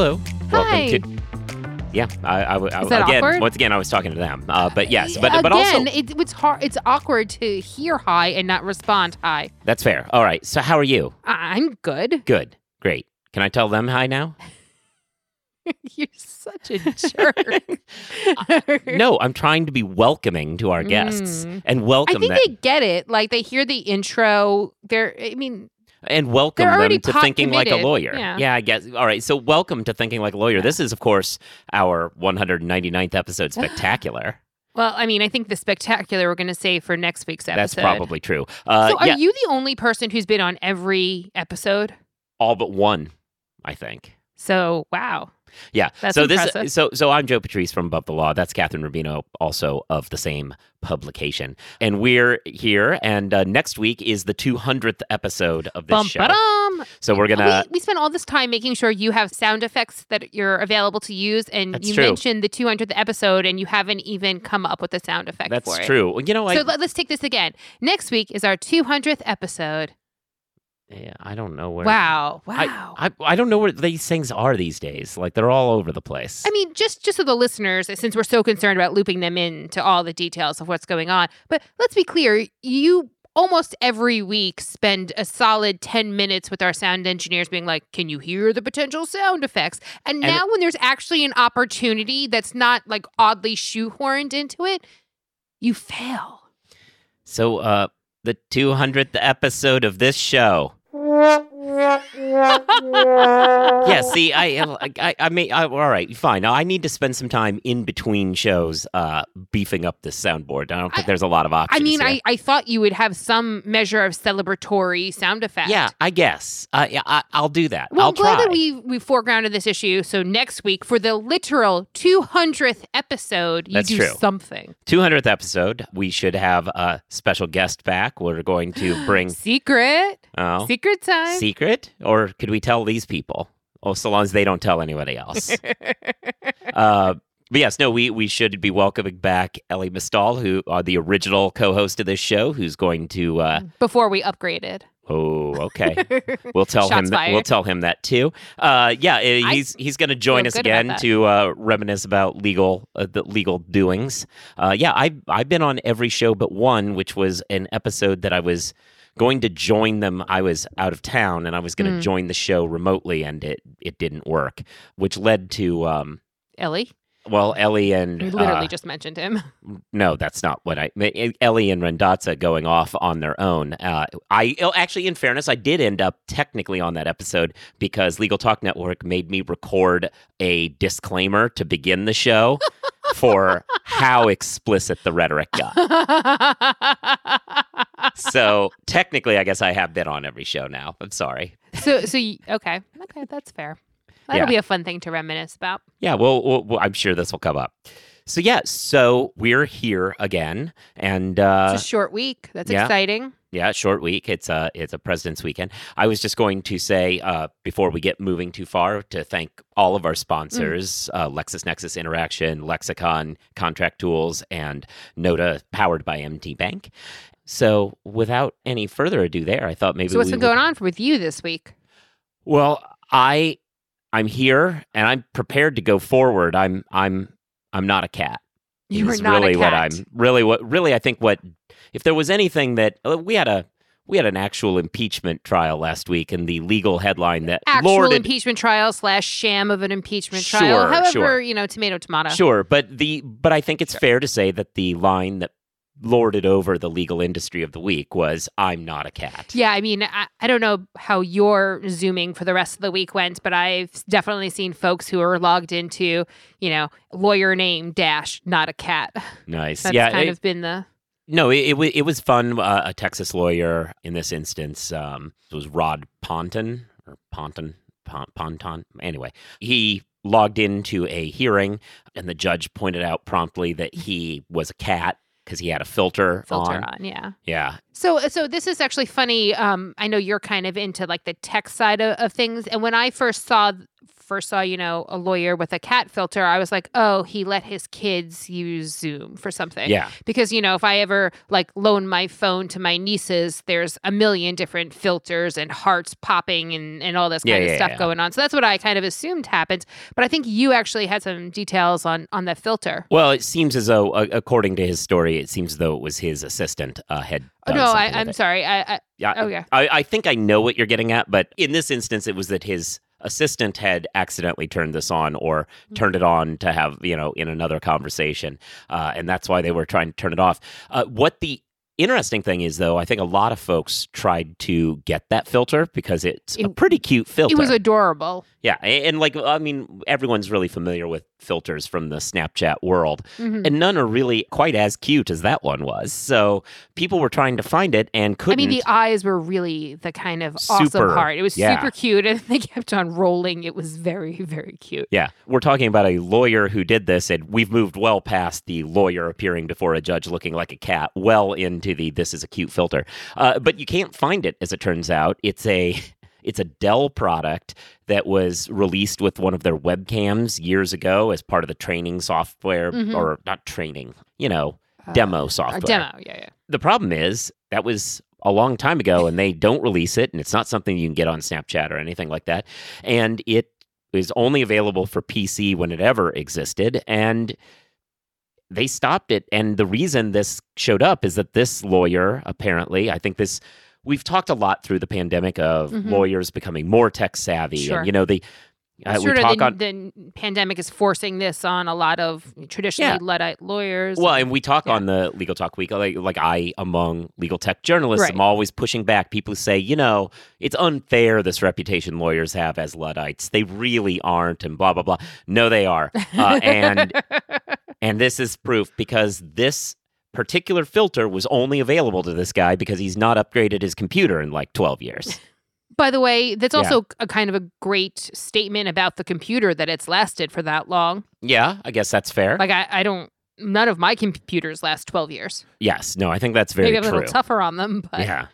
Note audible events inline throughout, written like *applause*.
Hello. Hi. Welcome to. Yeah, I, I, I Is that again. awkward? Once again, I was talking to them. Uh, but yes, but again, but also it, it's hard. It's awkward to hear hi and not respond hi. that's fair. All right. So how are you? I- I'm good. Good. Great. Can I tell them hi now? *laughs* You're such a jerk. *laughs* no, I'm trying to be welcoming to our guests Mm. and welcome. I think them they get it. Like they hear the intro. They're. I mean, and welcome them to thinking like a lawyer. Yeah. I guess. All right. So welcome to thinking like a lawyer. This is, of course, our 199th episode *sighs* spectacular. well, I mean, I think the spectacular we're going to say for next week's episode. That's probably true. Uh, so, are yeah, you the only person who's been on every episode? all but one, I think. So, wow. Yeah. That's so impressive. this so so I'm Joe Patrice from Above the Law. That's Kathryn Rubino, also of the same publication. And we're here and uh, next week is the 200th episode of this Bum, show. ba-dum. So we're going to we, we spent all this time making sure you have sound effects that you're available to use, and That's you true. mentioned the 200th episode, and you haven't even come up with a sound effect That's for it. true. You know, I, so let, us take this again. Next week is our 200th episode. Yeah, I don't know where Wow! Wow! I I don't know where these things are these days. Like they're all over the place. I mean, just just so the listeners, since we're so concerned about looping them into all the details of what's going on, but let's be clear: you almost every week spend a solid 10 minutes with our sound engineers being like can you hear the potential sound effects and And- now when there's actually an opportunity that's not like oddly shoehorned into it you fail so uh the 200th episode of this show. Yeah, see, I, I, I mean, I, all right, fine. Now I need to spend some time in between shows, uh, beefing up this soundboard. I don't think I- there's a lot of options. i mean here. I, I thought you would have some measure of celebratory sound effect yeah, I guess. Uh, yeah, I, I'll do that. Well, I'll I'm glad try. that we we foregrounded this issue. So next week, for the literal 200th episode, you That's do true. something 200th episode. We should have a special guest back. We're going to *gasps* bring secret, oh, secret time. secret, or could we tell these people? Oh, so long as they don't tell anybody else. *laughs* uh, but yes, no, we we should be welcoming back Elie Mystal, who are the original co-host of this show, who's going to. Uh, Before we upgraded. Oh, okay. *laughs* We'll tell him. That, we'll tell him that too. Uh, yeah, he's he's going to join us again to uh, reminisce about legal uh, the legal doings. Uh, yeah, I I've been on every show but one, which was an episode that I was going to join them. I was out of town and I was going to Mm. join the show remotely, and it it didn't work, which led to um, Elie, well, Elie and we literally uh, just mentioned him. *laughs* no, that's not what I. Elie and Randazza going off on their own. Uh, I oh, actually, in fairness, I did end up technically on that episode because Legal Talk Network made me record a disclaimer to begin the show *laughs* for how explicit the rhetoric got. *laughs* So technically, I guess I have been on every show now. I'm sorry. so so y- okay okay that's fair. That'll Yeah. be a fun thing to reminisce about. Yeah, well, well, well, I'm sure this will come up. So yeah, so we're here again, and uh, It's a short week. That's yeah. exciting. Yeah, short week. It's a it's a President's Weekend. I was just going to say uh, before we get moving too far to thank all of our sponsors: uh, LexisNexis Interaction, Lexicon, Contract Tools, and Noda, powered by MT Bank. So, without any further ado, there, I thought maybe So what's been would- going on with you this week? Well, I I'm here and I'm prepared to go forward. I'm I'm I'm not a cat. You are not a really what. I'm really what really I think what if there was anything that uh, we had a we had an actual impeachment trial last week and the legal headline that Actual lorded impeachment trial slash sham of an impeachment Sure, trial. However, sure. you know, tomato tomato. sure but the but I think it's fair to say that the line that lorded over the legal industry of the week was I'm not a cat. Yeah, I mean, I, I don't know how your zooming for the rest of the week went, but I've definitely seen folks who are logged into, you know, lawyer name dash not a cat. Nice. That's yeah. kind it- of been the No, it, it, it was fun. Uh, a Texas lawyer in this instance um, it was Rod Ponton or Ponton, Pon, Ponton. Anyway, he logged into a hearing, and the judge pointed out promptly that he was a cat because he had a filter, filter on. on. Yeah. Yeah, So, so this is actually funny. Um, I know you're kind of into like the tech side of, of things, and when I first saw first saw, you know, a lawyer with a cat filter, I was like, oh, he let his kids use Zoom for something. Yeah. Because, you know, if I ever like loan my phone to my nieces, there's a million different filters and hearts popping and, and all this Yeah, kind of yeah, stuff yeah. going on. So that's what I kind of assumed happened. But I think you actually had some details on on the filter. Well, it seems as though, uh, according to his story, it seems as though it was his assistant uh, had. Oh, no, I, I'm it. sorry. I, I Yeah, oh yeah. I, I think I know what you're getting at, but in this instance, it was that his assistant had accidentally turned this on or Mm-hmm. turned it on to have, you know, in another conversation. Uh, and that's why they were trying to turn it off. Uh, what the interesting thing is, though, I think a lot of folks tried to get that filter because it's a pretty cute filter. It was adorable. yeah. And, like, I mean, everyone's really familiar with filters from the Snapchat world Mhm. and none are really quite as cute as that one was. So people were trying to find it and couldn't. I mean, the eyes were really the kind of awesome Super, part. It was yeah. super cute, and *laughs* they kept on rolling. It was very, very cute. yeah, we're talking about a lawyer who did this, and we've moved well past the lawyer appearing before a judge looking like a cat, well into the this is a cute filter. Uh, but you can't find it, as it turns out. It's a *laughs* it's a Dell product that was released with one of their webcams years ago as part of the training software, Mhm. or not training, you know, Uh, demo software. demo, yeah, yeah. The problem is that was a long time ago and they don't release it and it's not something you can get on Snapchat or anything like that. And it is only available for PC when it ever existed and they stopped it and the reason this showed up is that this lawyer apparently, I think this we've talked a lot through the pandemic of Mhm. lawyers becoming more tech savvy Sure. and you know the uh, we sort of talk the, on the pandemic is forcing this on a lot of traditionally Yeah. Luddite lawyers. Well, and we talk Yeah. on the Legal Tech Week, like, like I, among legal tech journalists, Right. am always pushing back. People say, you know, it's unfair this reputation lawyers have as Luddites. They really aren't, and blah, blah, blah. No, they are. Uh, and, *laughs* and this is proof because this particular filter was only available to this guy because he's not upgraded his computer in like 12 years. *laughs* By the way, that's Yeah. also a kind of a great statement about the computer that it's lasted for that long. yeah, I guess that's fair. Like I, I don't. None of my computers last twelve years. yes. No, I think that's very Maybe I'm a little tougher on them, but yeah.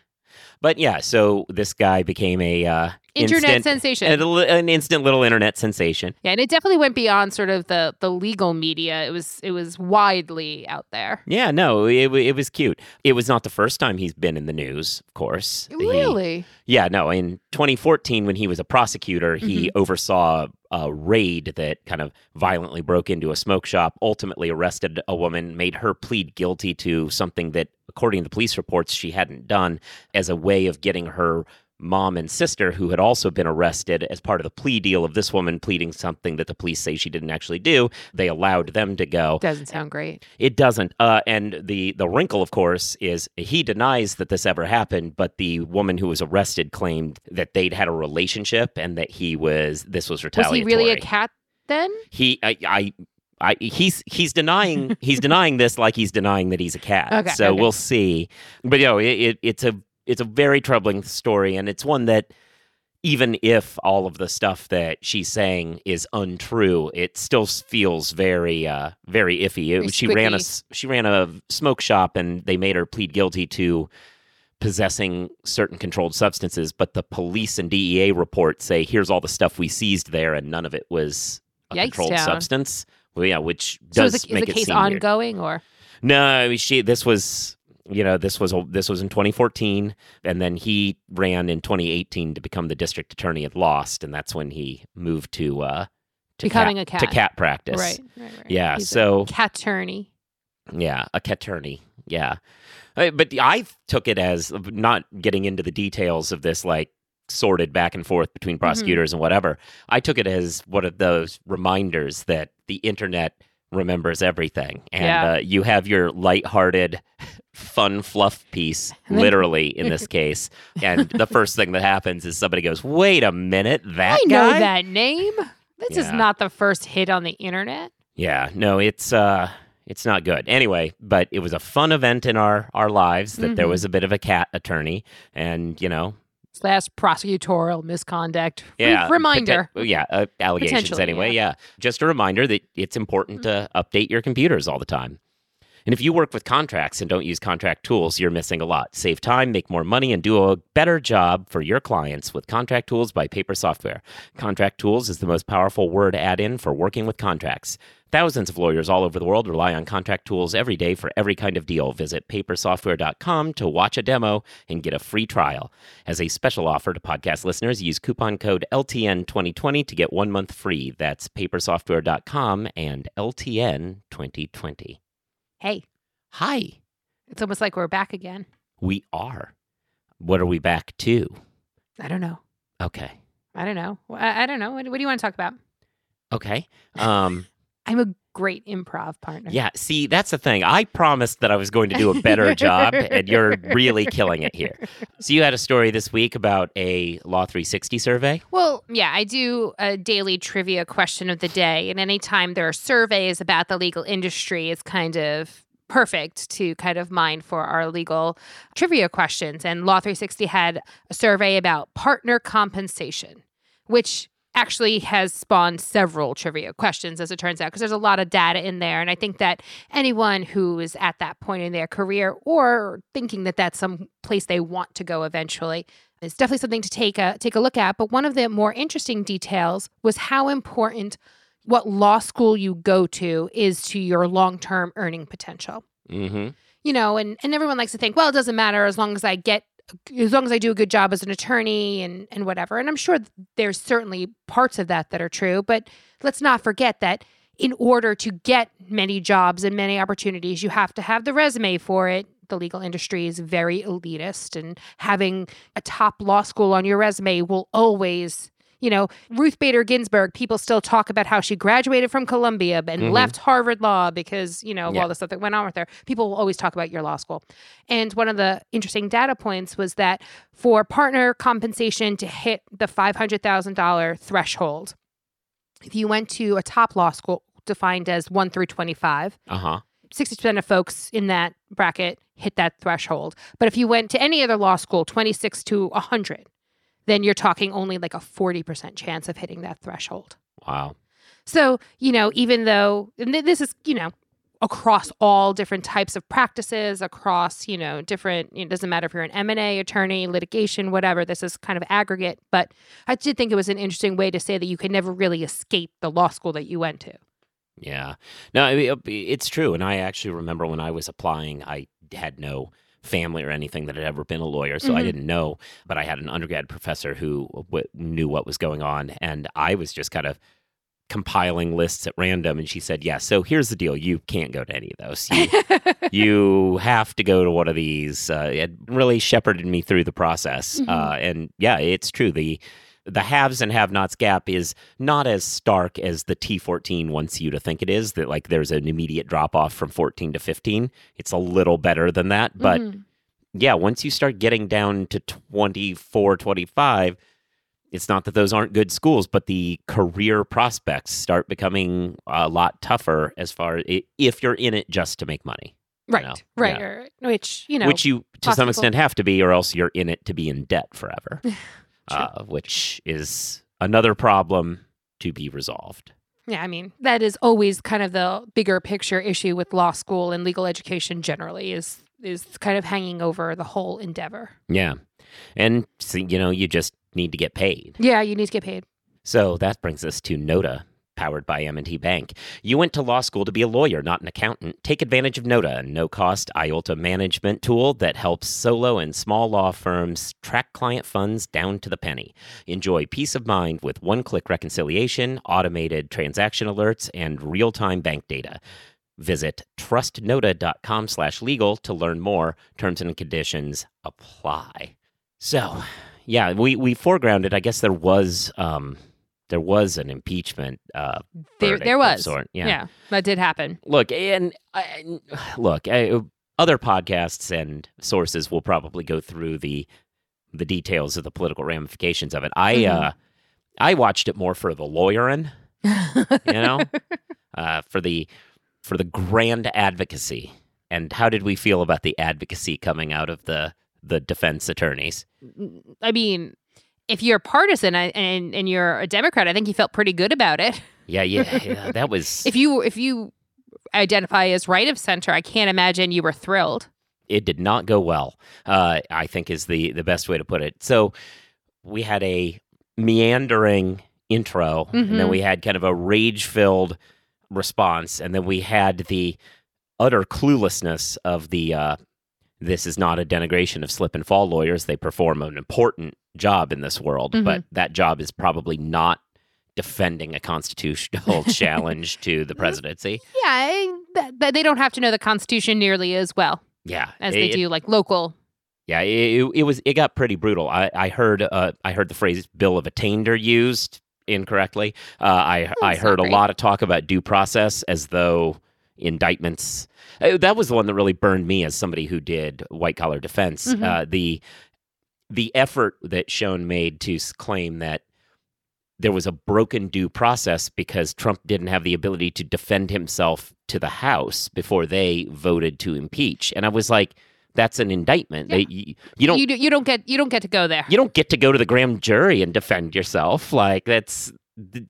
But yeah, so this guy became a uh, internet instant, sensation. an, an instant little internet sensation. Yeah, and it definitely went beyond sort of the the legal media. It was it was widely out there. Yeah, no, it, it was cute. It was not the first time he's been in the news, of course. He- Really? yeah, no. In 2014, when he was a prosecutor, he Mm-hmm. oversaw a raid that kind of violently broke into a smoke shop, ultimately arrested a woman, made her plead guilty to something that, according to police reports, she hadn't done as a way of getting her mom and sister, who had also been arrested as part of the plea deal of this woman pleading something that the police say she didn't actually do. They allowed them to go. Doesn't sound great. It doesn't. Uh, and the the wrinkle, of course, is he denies that this ever happened, but the woman who was arrested claimed that they'd had a relationship and that he was this was retaliatory. Was he really a cat then? He, I, I, I he's he's denying he's *laughs* denying this like he's denying that he's a cat. Okay, so okay. we'll see. But you know, it, it, it's a it's a very troubling story, and it's one that even if all of the stuff that she's saying is untrue, it still feels very, uh, very iffy. It- she ran a she ran a smoke shop, and they made her plead guilty to possessing certain controlled substances. But the police and DEA report say, "Here's all the stuff we seized there, and none of it was a Yikes controlled town. substance." Well, yeah, which So does is the, is make the it case seem weird. ongoing or No, I mean, she. This was, you know, this was this was in 2014, and then he ran in 2018 to become the district attorney at Lost, and that's when he moved to uh, to Becoming cat, a to cat. cat practice. right, right, right. Yeah. He's so cat attorney. yeah, a cat attorney. Yeah, Uh, but I took it as not getting into the details of this, like sorted back and forth Mm-hmm. between prosecutors and whatever. I took it as one of those reminders that the internet remembers everything, and Yeah. uh, you have your lighthearted, fun fluff piece, *laughs* literally in this case. And the first thing that happens is somebody goes, "Wait a minute, that I know that name. This is not the first hit on the internet. Yeah, no, it's uh it's not good. Anyway, but it was a fun event in our our lives that there Mhm. was a bit of a cat attorney and, you know, Slash prosecutorial misconduct. Yeah, reminder. poten- yeah, uh, allegations anyway, yeah. yeah. Just a reminder that it's important to update your computers all the time. And if you work with contracts and don't use contract tools, you're missing a lot. Save time, make more money, and do a better job for your clients with Contract Tools by Paper Software. Contract Tools is the most powerful word add in for working with contracts. Thousands of lawyers all over the world rely on contract tools every day for every kind of deal. Visit papersoftware.com to watch a demo and get a free trial. As a special offer to podcast listeners, use coupon code LTN2020 to get one month free. That's papersoftware.com and LTN2020. Hey, Hi, it's almost like we're back again. we are. What are we back to? I don't know. Okay. I don't know. I, I don't know. What, what do you want to talk about? Okay. Um, I'm a great improv partner. yeah, see, that's the thing. I promised that I was going to do a better job, and you're really killing it here. So, you had a story this week about a Law 360 survey? Well, yeah, I do a daily trivia question of the day. And anytime there are surveys about the legal industry, it's kind of perfect to kind of mine for our legal trivia questions. And Law 360 had a survey about partner compensation, which actually has spawned several trivia questions as it turns out because there's a lot of data in there and i think that anyone who is at that point in their career or thinking that that's some place they want to go eventually is definitely something to take a take a look at. But one of the more interesting details was how important what law school you go to is to your long term earning potential. Mm-hmm. You know, and, and everyone likes to think, well, it doesn't matter as long as I get as long as I do a good job as an attorney and and whatever. And I'm sure there's certainly parts of that that are true, but let's not forget that in order to get many jobs and many opportunities, you have to have the resume for it. The legal industry is very elitist, and having a top law school on your resume will always, you know, Ruth Bader Ginsburg, people still talk about how she graduated from Columbia and Mhm. left Harvard Law because, you know, Yeah. all the stuff that went on with her. People will always talk about your law school. And one of the interesting data points was that for partner compensation to hit the $500,000 threshold, if you went to a top law school defined as 1 through 25, Uh huh. 60% of folks in that bracket hit that threshold. But if you went to any other law school, 26 to 100, then you're talking only like a 40% chance of hitting that threshold. Wow. So, you know, even though and th- this is, you know, across all different types of practices, across, you know, different, it doesn't matter if you're an M&A attorney, litigation, whatever, this is kind of aggregate. But I did think it was an interesting way to say that you can never really escape the law school that you went to. Yeah. No, I mean, uh, it's true. And I actually remember when I was applying, I had no family or anything that had ever been a lawyer, so I Mhm. didn't know. But I had an undergrad professor who w- knew what was going on, and I was just kind of compiling lists at random. And she said, "Yeah, so here's the deal: you can't go to any of those. You, *laughs* you have to go to one of these." Uh, it really shepherded me through the process, Mhm. uh, and yeah, it's true. the The haves and have-nots gap is not as stark as the T14 wants you to think it is. That like there's an immediate drop off from 14 to 15. It's a little better than that, but Mhm. yeah, once you start getting down to 24, 25, it's not that those aren't good schools, but the career prospects start becoming a lot tougher as far i- if you're in it just to make money, right, know, right, yeah. right, right. Which, you know, which you to some extent have to be, or else you're in it to be in debt forever, *laughs* Uh, which is another problem to be resolved. Yeah, I mean, that is always kind of the bigger picture issue with law school and legal education generally is is kind of hanging over the whole endeavor. Yeah. And, so, you know, you just need to get paid. Yeah, you need to get paid. So that brings us to Noda, powered by M&T Bank. You went to law school to be a lawyer, not an accountant. Take advantage of Noda, a no-cost IOLTA management tool that helps solo and small law firms track client funds down to the penny. Enjoy peace of mind with one-click reconciliation, automated transaction alerts, and real-time bank data. Visit trustnoda.com slash legal to learn more. Terms and conditions apply. So, yeah, we, we foregrounded. I guess there was um, there was an impeachment. Uh, There there was. sort. Yeah. Yeah. that did happen. Look, and I, *sighs* look, I, other podcasts and sources will probably go through the the details of the political ramifications of it. I Mhm. uh, I watched it more for the lawyering, you know, *laughs* uh, for the for the grand advocacy. And how did we feel about the advocacy coming out of the the defense attorneys? I mean, if you're partisan and and you're a Democrat, I think you felt pretty good about it. Yeah, yeah, *laughs* yeah that was If you if you identify as right of center. I can't imagine you were thrilled. It did not go well. Uh, I think is the the best way to put it. So we had a meandering intro, mm-hmm. and then we had kind of a rage filled response, and then we had the utter cluelessness of the. Uh, this is not a denigration of slip and fall lawyers. They perform an important job in this world, Mhm. but that job is probably not defending a constitutional *laughs* challenge to the presidency. Yeah, th- they don't have to know the Constitution nearly as well Yeah, as they do like local. Yeah, it, it, it was it got pretty brutal. I, I heard uh, I heard the phrase "bill of attainder" used incorrectly. Uh, I I heard a lot of talk about due process as though indictments. uh, that was the one that really burned me as somebody who did white collar defense. Mhm. Uh, the the effort that Schoen made to claim that there was a broken due process because Trump didn't have the ability to defend himself to the House before they voted to impeach, and I was like, "That's an indictment. Yeah. They, you, you don't you, you don't get you don't get to go there. you don't get to go to the grand jury and defend yourself. Like that's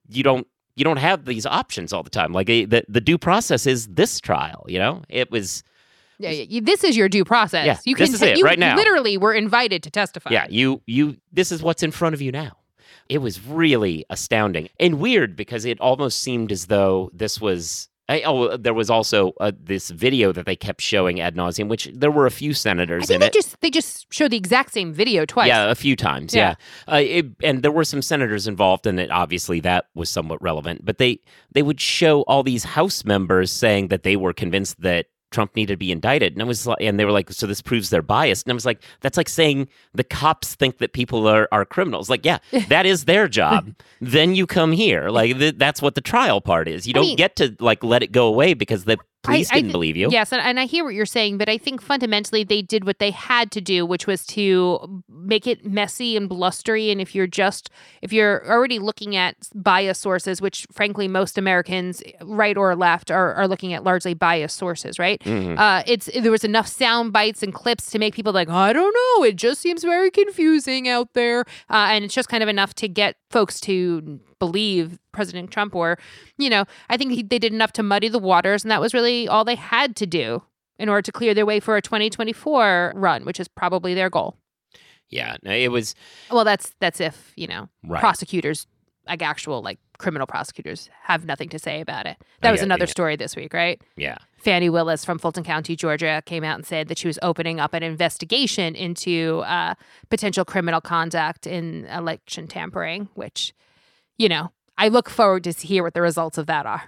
you don't you don't have these options all the time. Like eh, the the due process is this trial. You know, it was Yeah, yeah, this is your due process. Yeah, you this is it, you right now. Literally, were invited to testify. yeah. You you this is what's in front of you now. It was really astounding and weird because it almost seemed as though this was. I, oh, there was also uh, this video that they kept showing ad nauseum, which there were a few I senators think in they it. just they just showed the exact same video twice. Yeah, a few times. Yeah. Yeah, Uh, it, and there were some senators involved, and it obviously that was somewhat relevant. But they they would show all these House members saying that they were convinced that Trump needed to be indicted, and I was like, and they were like, so this proves they're biased. and I was like, that's like saying the cops think that people are are criminals. Like, yeah, *laughs* that is their job. then you come here, like th- that's what the trial part is. You I don't mean- get to like let it go away because the police I didn't thi- believe you. Yes, and, and I hear what you're saying, but I think fundamentally they did what they had to do, which was to make it messy and blustery. And if you're just if you're already looking at bias sources, which frankly most Americans, right or left, are, are looking at largely biased sources, right? Mhm. Uh, it's there was enough sound bites and clips to make people like, I don't know, it just seems very confusing out there, uh, and it's just kind of enough to get folks to believe President Trump, or you know, I think he, they did enough to muddy the waters, and that was really all they had to do in order to clear their way for a 2024 run, which is probably their goal. Yeah, no, it was Well, that's that's if you know right. prosecutors, like actual like criminal prosecutors, have nothing to say about it. That Oh, was yeah, another yeah. story this week, right? yeah. Fani Willis from Fulton County, Georgia, came out and said that she was opening up an investigation into uh, potential criminal conduct in election tampering, which, you know, I look forward to hear what the results of that are.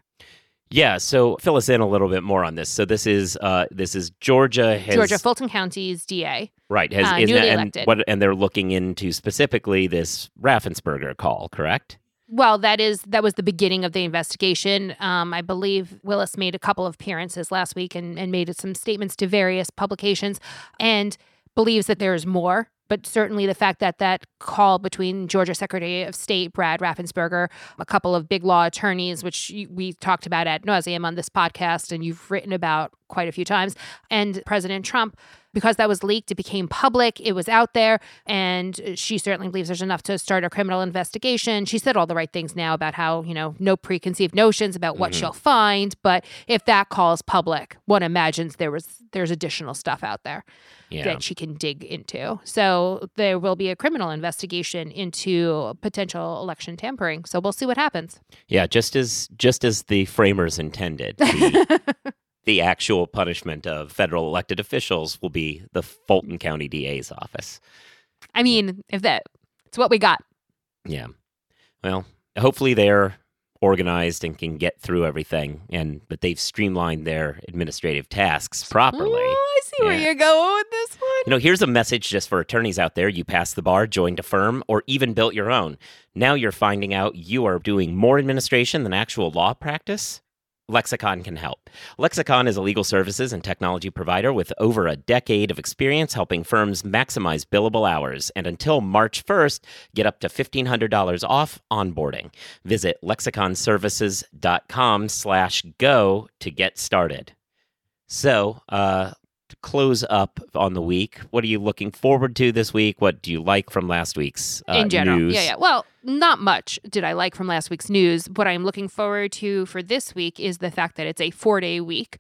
Yeah, so fill us in a little bit more on this. So this is uh this is Georgia has Georgia, Fulton County's DA. right has uh, is newly and elected. what and they're looking into specifically this Raffensperger call, correct? Well, that is that was the beginning of the investigation. Um, I believe Willis made a couple of appearances last week and, and made some statements to various publications, and believes that there is more. But certainly the fact that that call between Georgia Secretary of State Brad Raffensperger, a couple of big law attorneys, which we talked about ad nauseum on this podcast, and you've written about quite a few times, and President Trump, because that was leaked, it became public, it was out there, and she certainly believes there's enough to start a criminal investigation. She said all the right things now about how, you know, no preconceived notions about what Mhm. she'll find, but if that calls public, one imagines there was there's additional stuff out there Yeah. that she can dig into. So there will be a criminal investigation into potential election tampering. So we'll see what happens. Yeah, just as just as the framers intended. The, *laughs* the actual punishment of federal elected officials will be the Fulton County DA's office. I mean, if that it's what we got. Yeah. Well, hopefully they're organized and can get through everything and but they've streamlined their administrative tasks properly. Oh, I see where you're going with this one. You know, here's a message just for attorneys out there. You passed the bar, joined a firm, or even built your own. Now you're finding out you are doing more administration than actual law practice. Lexicon can help. Lexicon is a legal services and technology provider with over a decade of experience helping firms maximize billable hours. And until March 1st, get up to $1,500 off onboarding. Visit lexiconservices.com slash go to get started. So, uh, close up on the week, what are you looking forward to this week? What do you like from last week's uh, in general. news? Yeah, yeah. Well, not much did I like from last week's news. What I'm looking forward to for this week is the fact that it's a four day week.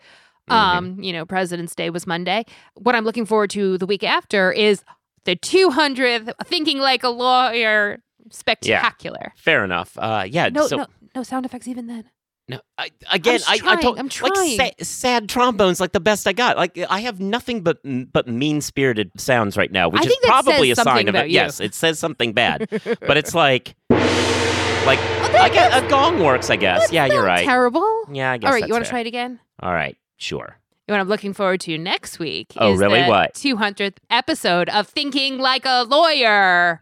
Mhm. Um, you know, President's Day was Monday. What I'm looking forward to the week after is the 200th Thinking Like a Lawyer spectacular. Fair enough. Uh, yeah. No, so, no, no sound effects even then. No, I, again, I, I trying, told I'm like trying. sa- sad trombones, like the best I got. Like I have nothing but mm, but mean spirited sounds right now, which I is probably a sign of it. you. Yes, it says something bad, *laughs* but it's like like that- I guess a gong works. I guess. yeah, you're right. Terrible. Yeah, I guess. All right, you want to try it again? All right, sure. What I'm looking forward to next week Oh, is really? the What? 200th episode of Thinking Like a Lawyer.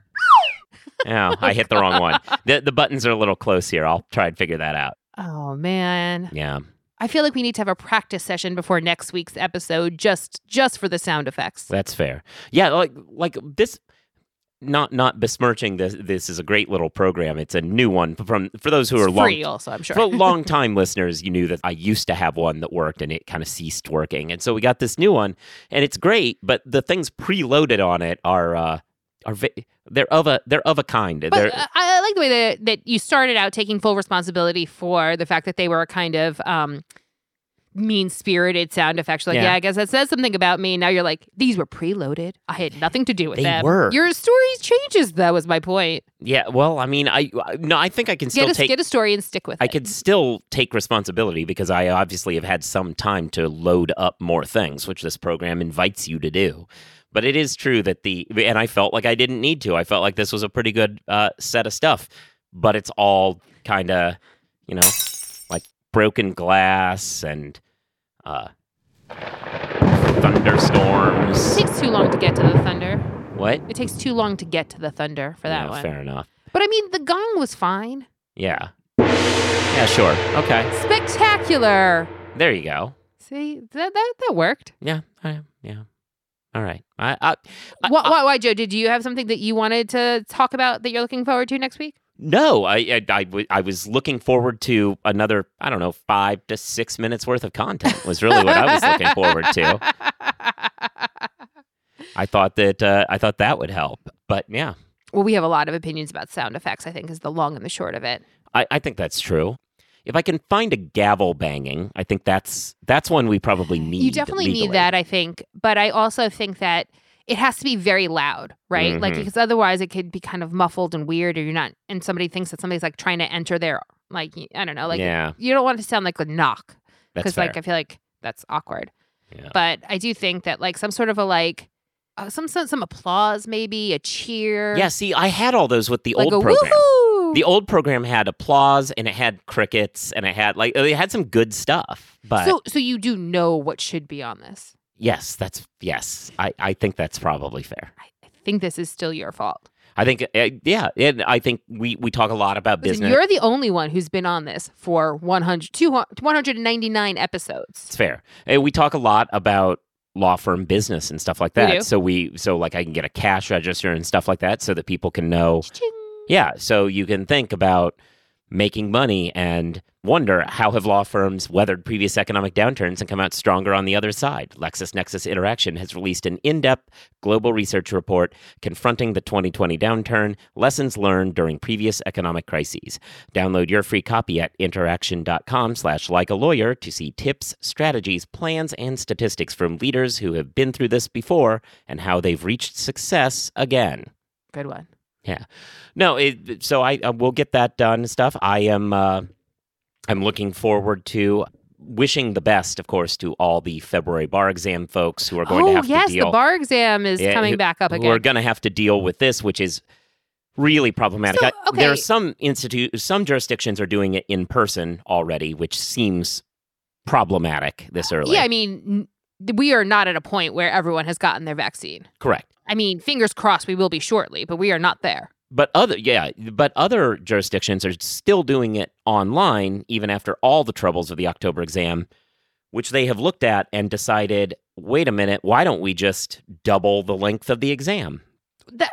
Yeah, I hit the wrong one. *laughs* The the buttons are a little close here. I'll try and figure that out. Oh man. Yeah. I feel like we need to have a practice session before next week's episode just just for the sound effects. That's fair. Yeah, like like this not not besmirching this this is a great little program. It's a new one from for those who It's are long free also, I'm sure. for *laughs* long time listeners, you knew that I used to have one that worked and it kind of ceased working. And so we got this new one and it's great, but the things preloaded on it are uh are ve- they're of a they're of a kind. but they're uh, I I like the way that, that you started out taking full responsibility for the fact that they were a kind of um, mean spirited sound effects. Like, yeah. Yeah. I guess that says something about me. Now you're like, these were preloaded. I had nothing to do with They them. were. Your story changes, though, was my point. yeah, well, I mean, I I- no, I think I can still Get a, take get a story and stick with I it. could still take responsibility because I obviously have had some time to load up more things, which this program invites you to do. But it is true that the and I felt like I didn't need to. I felt like this was a pretty good uh, set of stuff, but it's all kind of, you know, like broken glass and uh, thunderstorms. It takes too long to get to the thunder. What? It takes too long to get to the thunder for that Yeah, one. Fair enough. But I mean, the gong was fine. Yeah. Yeah. Sure. Okay. Spectacular. There you go. See, that that, that worked. Yeah. I, yeah. All right. I, I, I- Why, why, why, Joe? Did you have something that you wanted to talk about that you're looking forward to next week? No, I, I, I, w- I was looking forward to another, I don't know, five to six minutes worth of content was really what I was looking forward to. I thought that uh, I thought that would help, but yeah, Well, we have a lot of opinions about sound effects. I think is the long and the short of it. I, I think that's true. If I can find a gavel banging, I think that's that's one we probably need. you definitely legally. need that, I think. But I also think that it has to be very loud, right? Like Mhm. because otherwise it could be kind of muffled and weird, or you're not, and somebody thinks that somebody's like trying to enter their like I don't know, like yeah, you don't want it to sound like a knock because like I feel like that's awkward. Yeah. But I do think that like some sort of a like uh, some some some applause, maybe a cheer, yeah, see, I had all those with the like old program. woohoo. The old program had applause and it had crickets and it had like it had some good stuff. But so so you do know what should be on this. yes, that's yes. I, I think that's probably fair. I, think this is still your fault. I think uh, yeah, and I think we we talk a lot about Listen, business. you're the only one who's been on this for 100, 200 199 episodes. It's fair. Uh, We talk a lot about law firm business and stuff like that. do. So we so like I can get a cash register and stuff like that so that people can know Cha-ching. Yeah, so you can think about making money and wonder how have law firms weathered previous economic downturns and come out stronger on the other side. LexisNexis Interaction has released an in-depth global research report confronting the 2020 downturn, lessons learned during previous economic crises. Download your free copy at interaction.com slash like a lawyer to see tips, strategies, plans, and statistics from leaders who have been through this before and how they've reached success again. Good one. No, it, so I uh, will get that done and stuff. I am uh, I'm looking forward to wishing the best, of course, to all the February bar exam folks who are going oh to have yes, to deal Oh, Yes, the bar exam is Yeah, coming who- back up again. We're going to have to deal with this, which is really problematic. So, I- There are some institute, some jurisdictions are doing it in person already, which seems problematic this early. yeah, I mean, we are not at a point where everyone has gotten their vaccine. correct. I mean, fingers crossed we will be shortly, but we are not there. But other yeah, but other jurisdictions are still doing it online even after all the troubles of the October exam, which they have looked at and decided, wait a minute, why don't we just double the length of the exam? That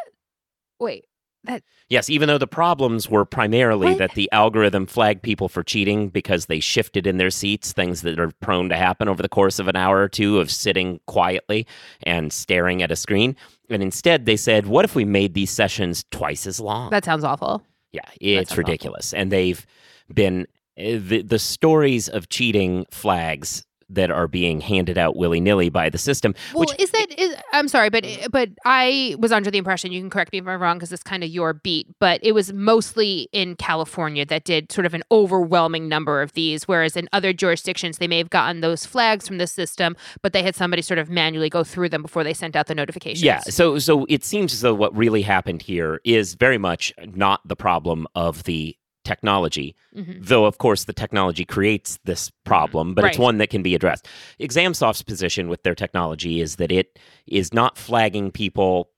wait, That- yes, even though the problems were primarily What? that the algorithm flagged people for cheating because they shifted in their seats, things that are prone to happen over the course of an hour or two of sitting quietly and staring at a screen. And instead, they said, "What if we made these sessions twice as long?" That sounds awful. Yeah, it's sounds awful. ridiculous. And they've been uh, the the stories of cheating flags that are being handed out willy nilly by the system. Well, which is that is, I'm sorry, but but I was under the impression you can correct me if I'm wrong because it's kind of your beat, but it was mostly in California that did sort of an overwhelming number of these, whereas in other jurisdictions they may have gotten those flags from the system, but they had somebody sort of manually go through them before they sent out the notifications. yeah, so so it seems as though what really happened here is very much not the problem of the technology, Mhm. though of course the technology creates this problem, but it's one that can be addressed. ExamSoft's position with their technology is that it is not flagging people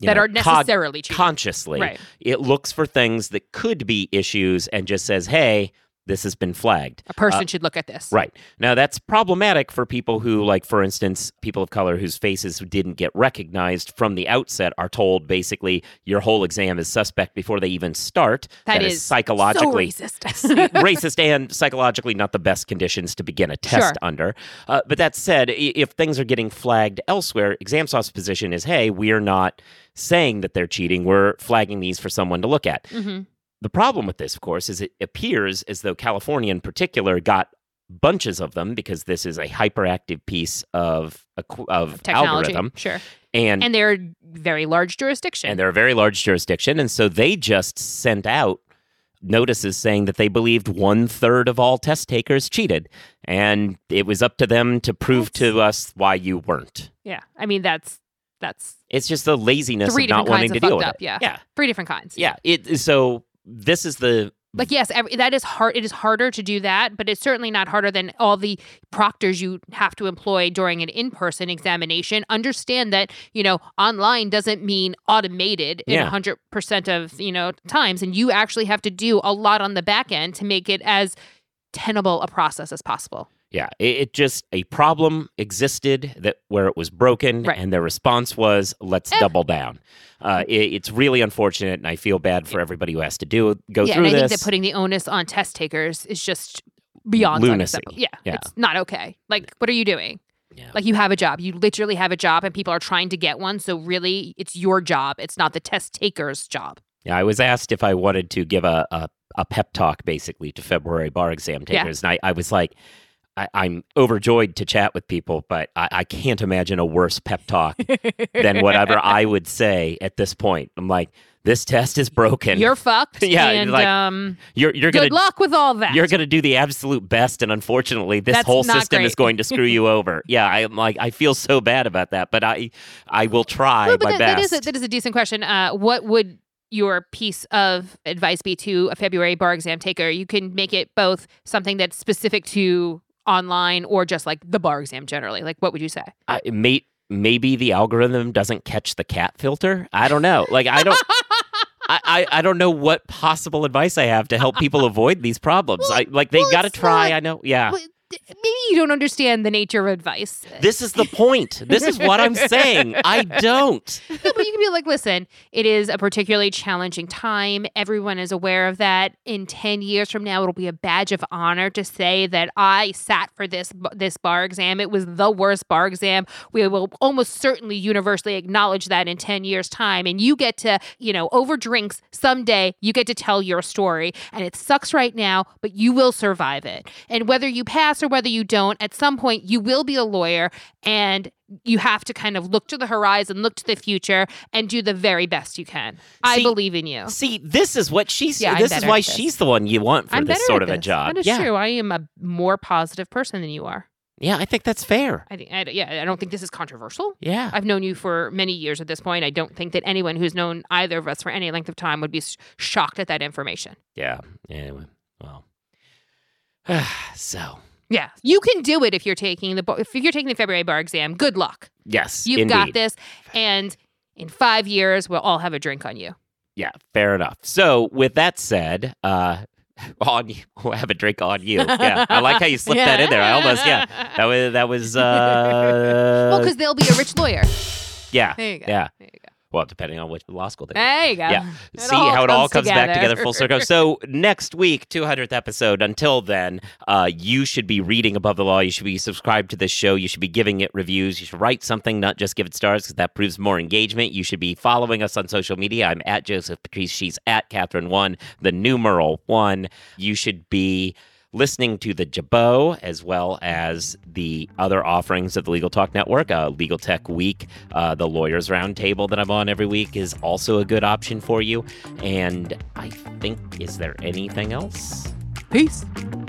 that know, are necessarily cheating. consciously. Right. It looks for things that could be issues and just says, "Hey, this has been flagged." A person should look at this. Right. Now, that's problematic for people who, like, for instance, people of color whose faces didn't get recognized from the outset are told basically your whole exam is suspect before they even start. that is, is psychologically so racist. *laughs* racist and psychologically not the best conditions to begin a test Sure. under. Uh, but that said, if things are getting flagged elsewhere, ExamSoft's position is hey, we're not saying that they're cheating, we're flagging these for someone to look at. hmm The problem with this, of course, is it appears as though California in particular got bunches of them because this is a hyperactive piece of of Technology. algorithm Sure. and And they're very large jurisdiction. and they're a very large jurisdiction and so they just sent out notices saying that they believed one third of all test takers cheated and it was up to them to prove to us why you weren't yeah. I mean that's that's it's just the laziness of not wanting to deal with up. it Yeah. yeah Three different kinds. yeah it so this is the Like yes, every, that is hard. It is harder to do that, but it's certainly not harder than all the proctors you have to employ during an in-person examination. Understand that you know online doesn't mean automated in Yeah. hundred percent of you know times, and you actually have to do a lot on the back end to make it as tenable a process as possible. Yeah, it, it just a problem existed that where it was broken, Right. and their response was, "Let's Eh. double down." Uh, it, it's really unfortunate, and I feel bad for everybody who has to do go yeah, through and I this. think that putting the onus on test takers is just beyond Lunacy. Yeah, Yeah. it's not okay. Like, what are you doing? Yeah. Like you have a job. You literally have a job and people are trying to get one. So really it's your job. It's not the test taker's job. yeah, I was asked if I wanted to give a a, a pep talk, basically, to February bar exam Yeah. takers, and I, I was like. I, I'm overjoyed to chat with people, but I, I can't imagine a worse pep talk than whatever I *laughs* would say at this point. I'm like, this test is broken. You're fucked. *laughs* Yeah, And like, um you're, you're good gonna luck with all that. You're going to do the absolute best, and unfortunately, this That's whole system is going to screw you *laughs* over. Yeah, I am like I feel so bad about that, but I I will try but my that, that best. is a, that is a decent question. Uh, what would your piece of advice be to a February bar exam taker? You can make it both something that's specific to online or just like the bar exam generally. Like, what would you say? I, may, maybe the algorithm doesn't catch the cat filter. I don't know. Like I don't. *laughs* I, I, I don't know what possible advice I have to help people avoid these problems. Well- I like they well, got to try. not- I know. Yeah. Maybe you don't understand the nature of advice. This is the point. This is what I'm saying. I don't. *laughs* No, but you can be like, listen, it is a particularly challenging time. Everyone is aware of that. In 10 years from now, it'll be a badge of honor to say that I sat for this this bar exam. It was the worst bar exam. We will almost certainly universally acknowledge that in 10 years' time. And you get to, you know, over drinks someday, you get to tell your story. And it sucks right now, but you will survive it. And whether you pass or whether you don't, at some point, you will be a lawyer and you have to kind of look to the horizon, look to the future, and do the very best you can. I believe in you. See, this is what she's. Yeah, this is why this. she's the one you want for I'm this sort of a job. That is yeah, true. I am a more positive person than you are. yeah. I think that's fair. I think, I, yeah, I don't think this is controversial. Yeah. I've known you for many years at this point. I don't think that anyone who's known either of us for any length of time would be shocked at that information. Yeah. Anyway, well. *sighs* so Yeah, you can do it if you're taking the if you're taking the February bar exam. Good luck. yes, You've indeed. got this, and in five years we'll all have a drink on you. Yeah, fair enough. So with that said, uh, *laughs* on you, we'll have a drink on you. Yeah, I like how you slipped that in there. I almost yeah. That was that was *laughs* uh. well, because they'll be a rich lawyer. yeah. There you go. Yeah. There you go. Well, depending on which law school they There you go. Yeah. It See all how it all comes comes back together full circle. *laughs* So next week, 200th episode. Until then, uh, you should be reading Above the Law. You should be subscribed to this show. You should be giving it reviews. You should write something, not just give it stars, because that proves more engagement. You should be following us on social media. I'm at Joseph Patrice. She's at Kathryn One, the numeral one. You should be listening to the Jabot as well as the other offerings of the Legal Talk Network. Uh, Legal Tech Week, uh, the Lawyers Roundtable that I'm on every week is also a good option for you. And I think, is there anything else? Peace.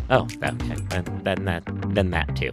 Oh, okay. Then, then that, then that too.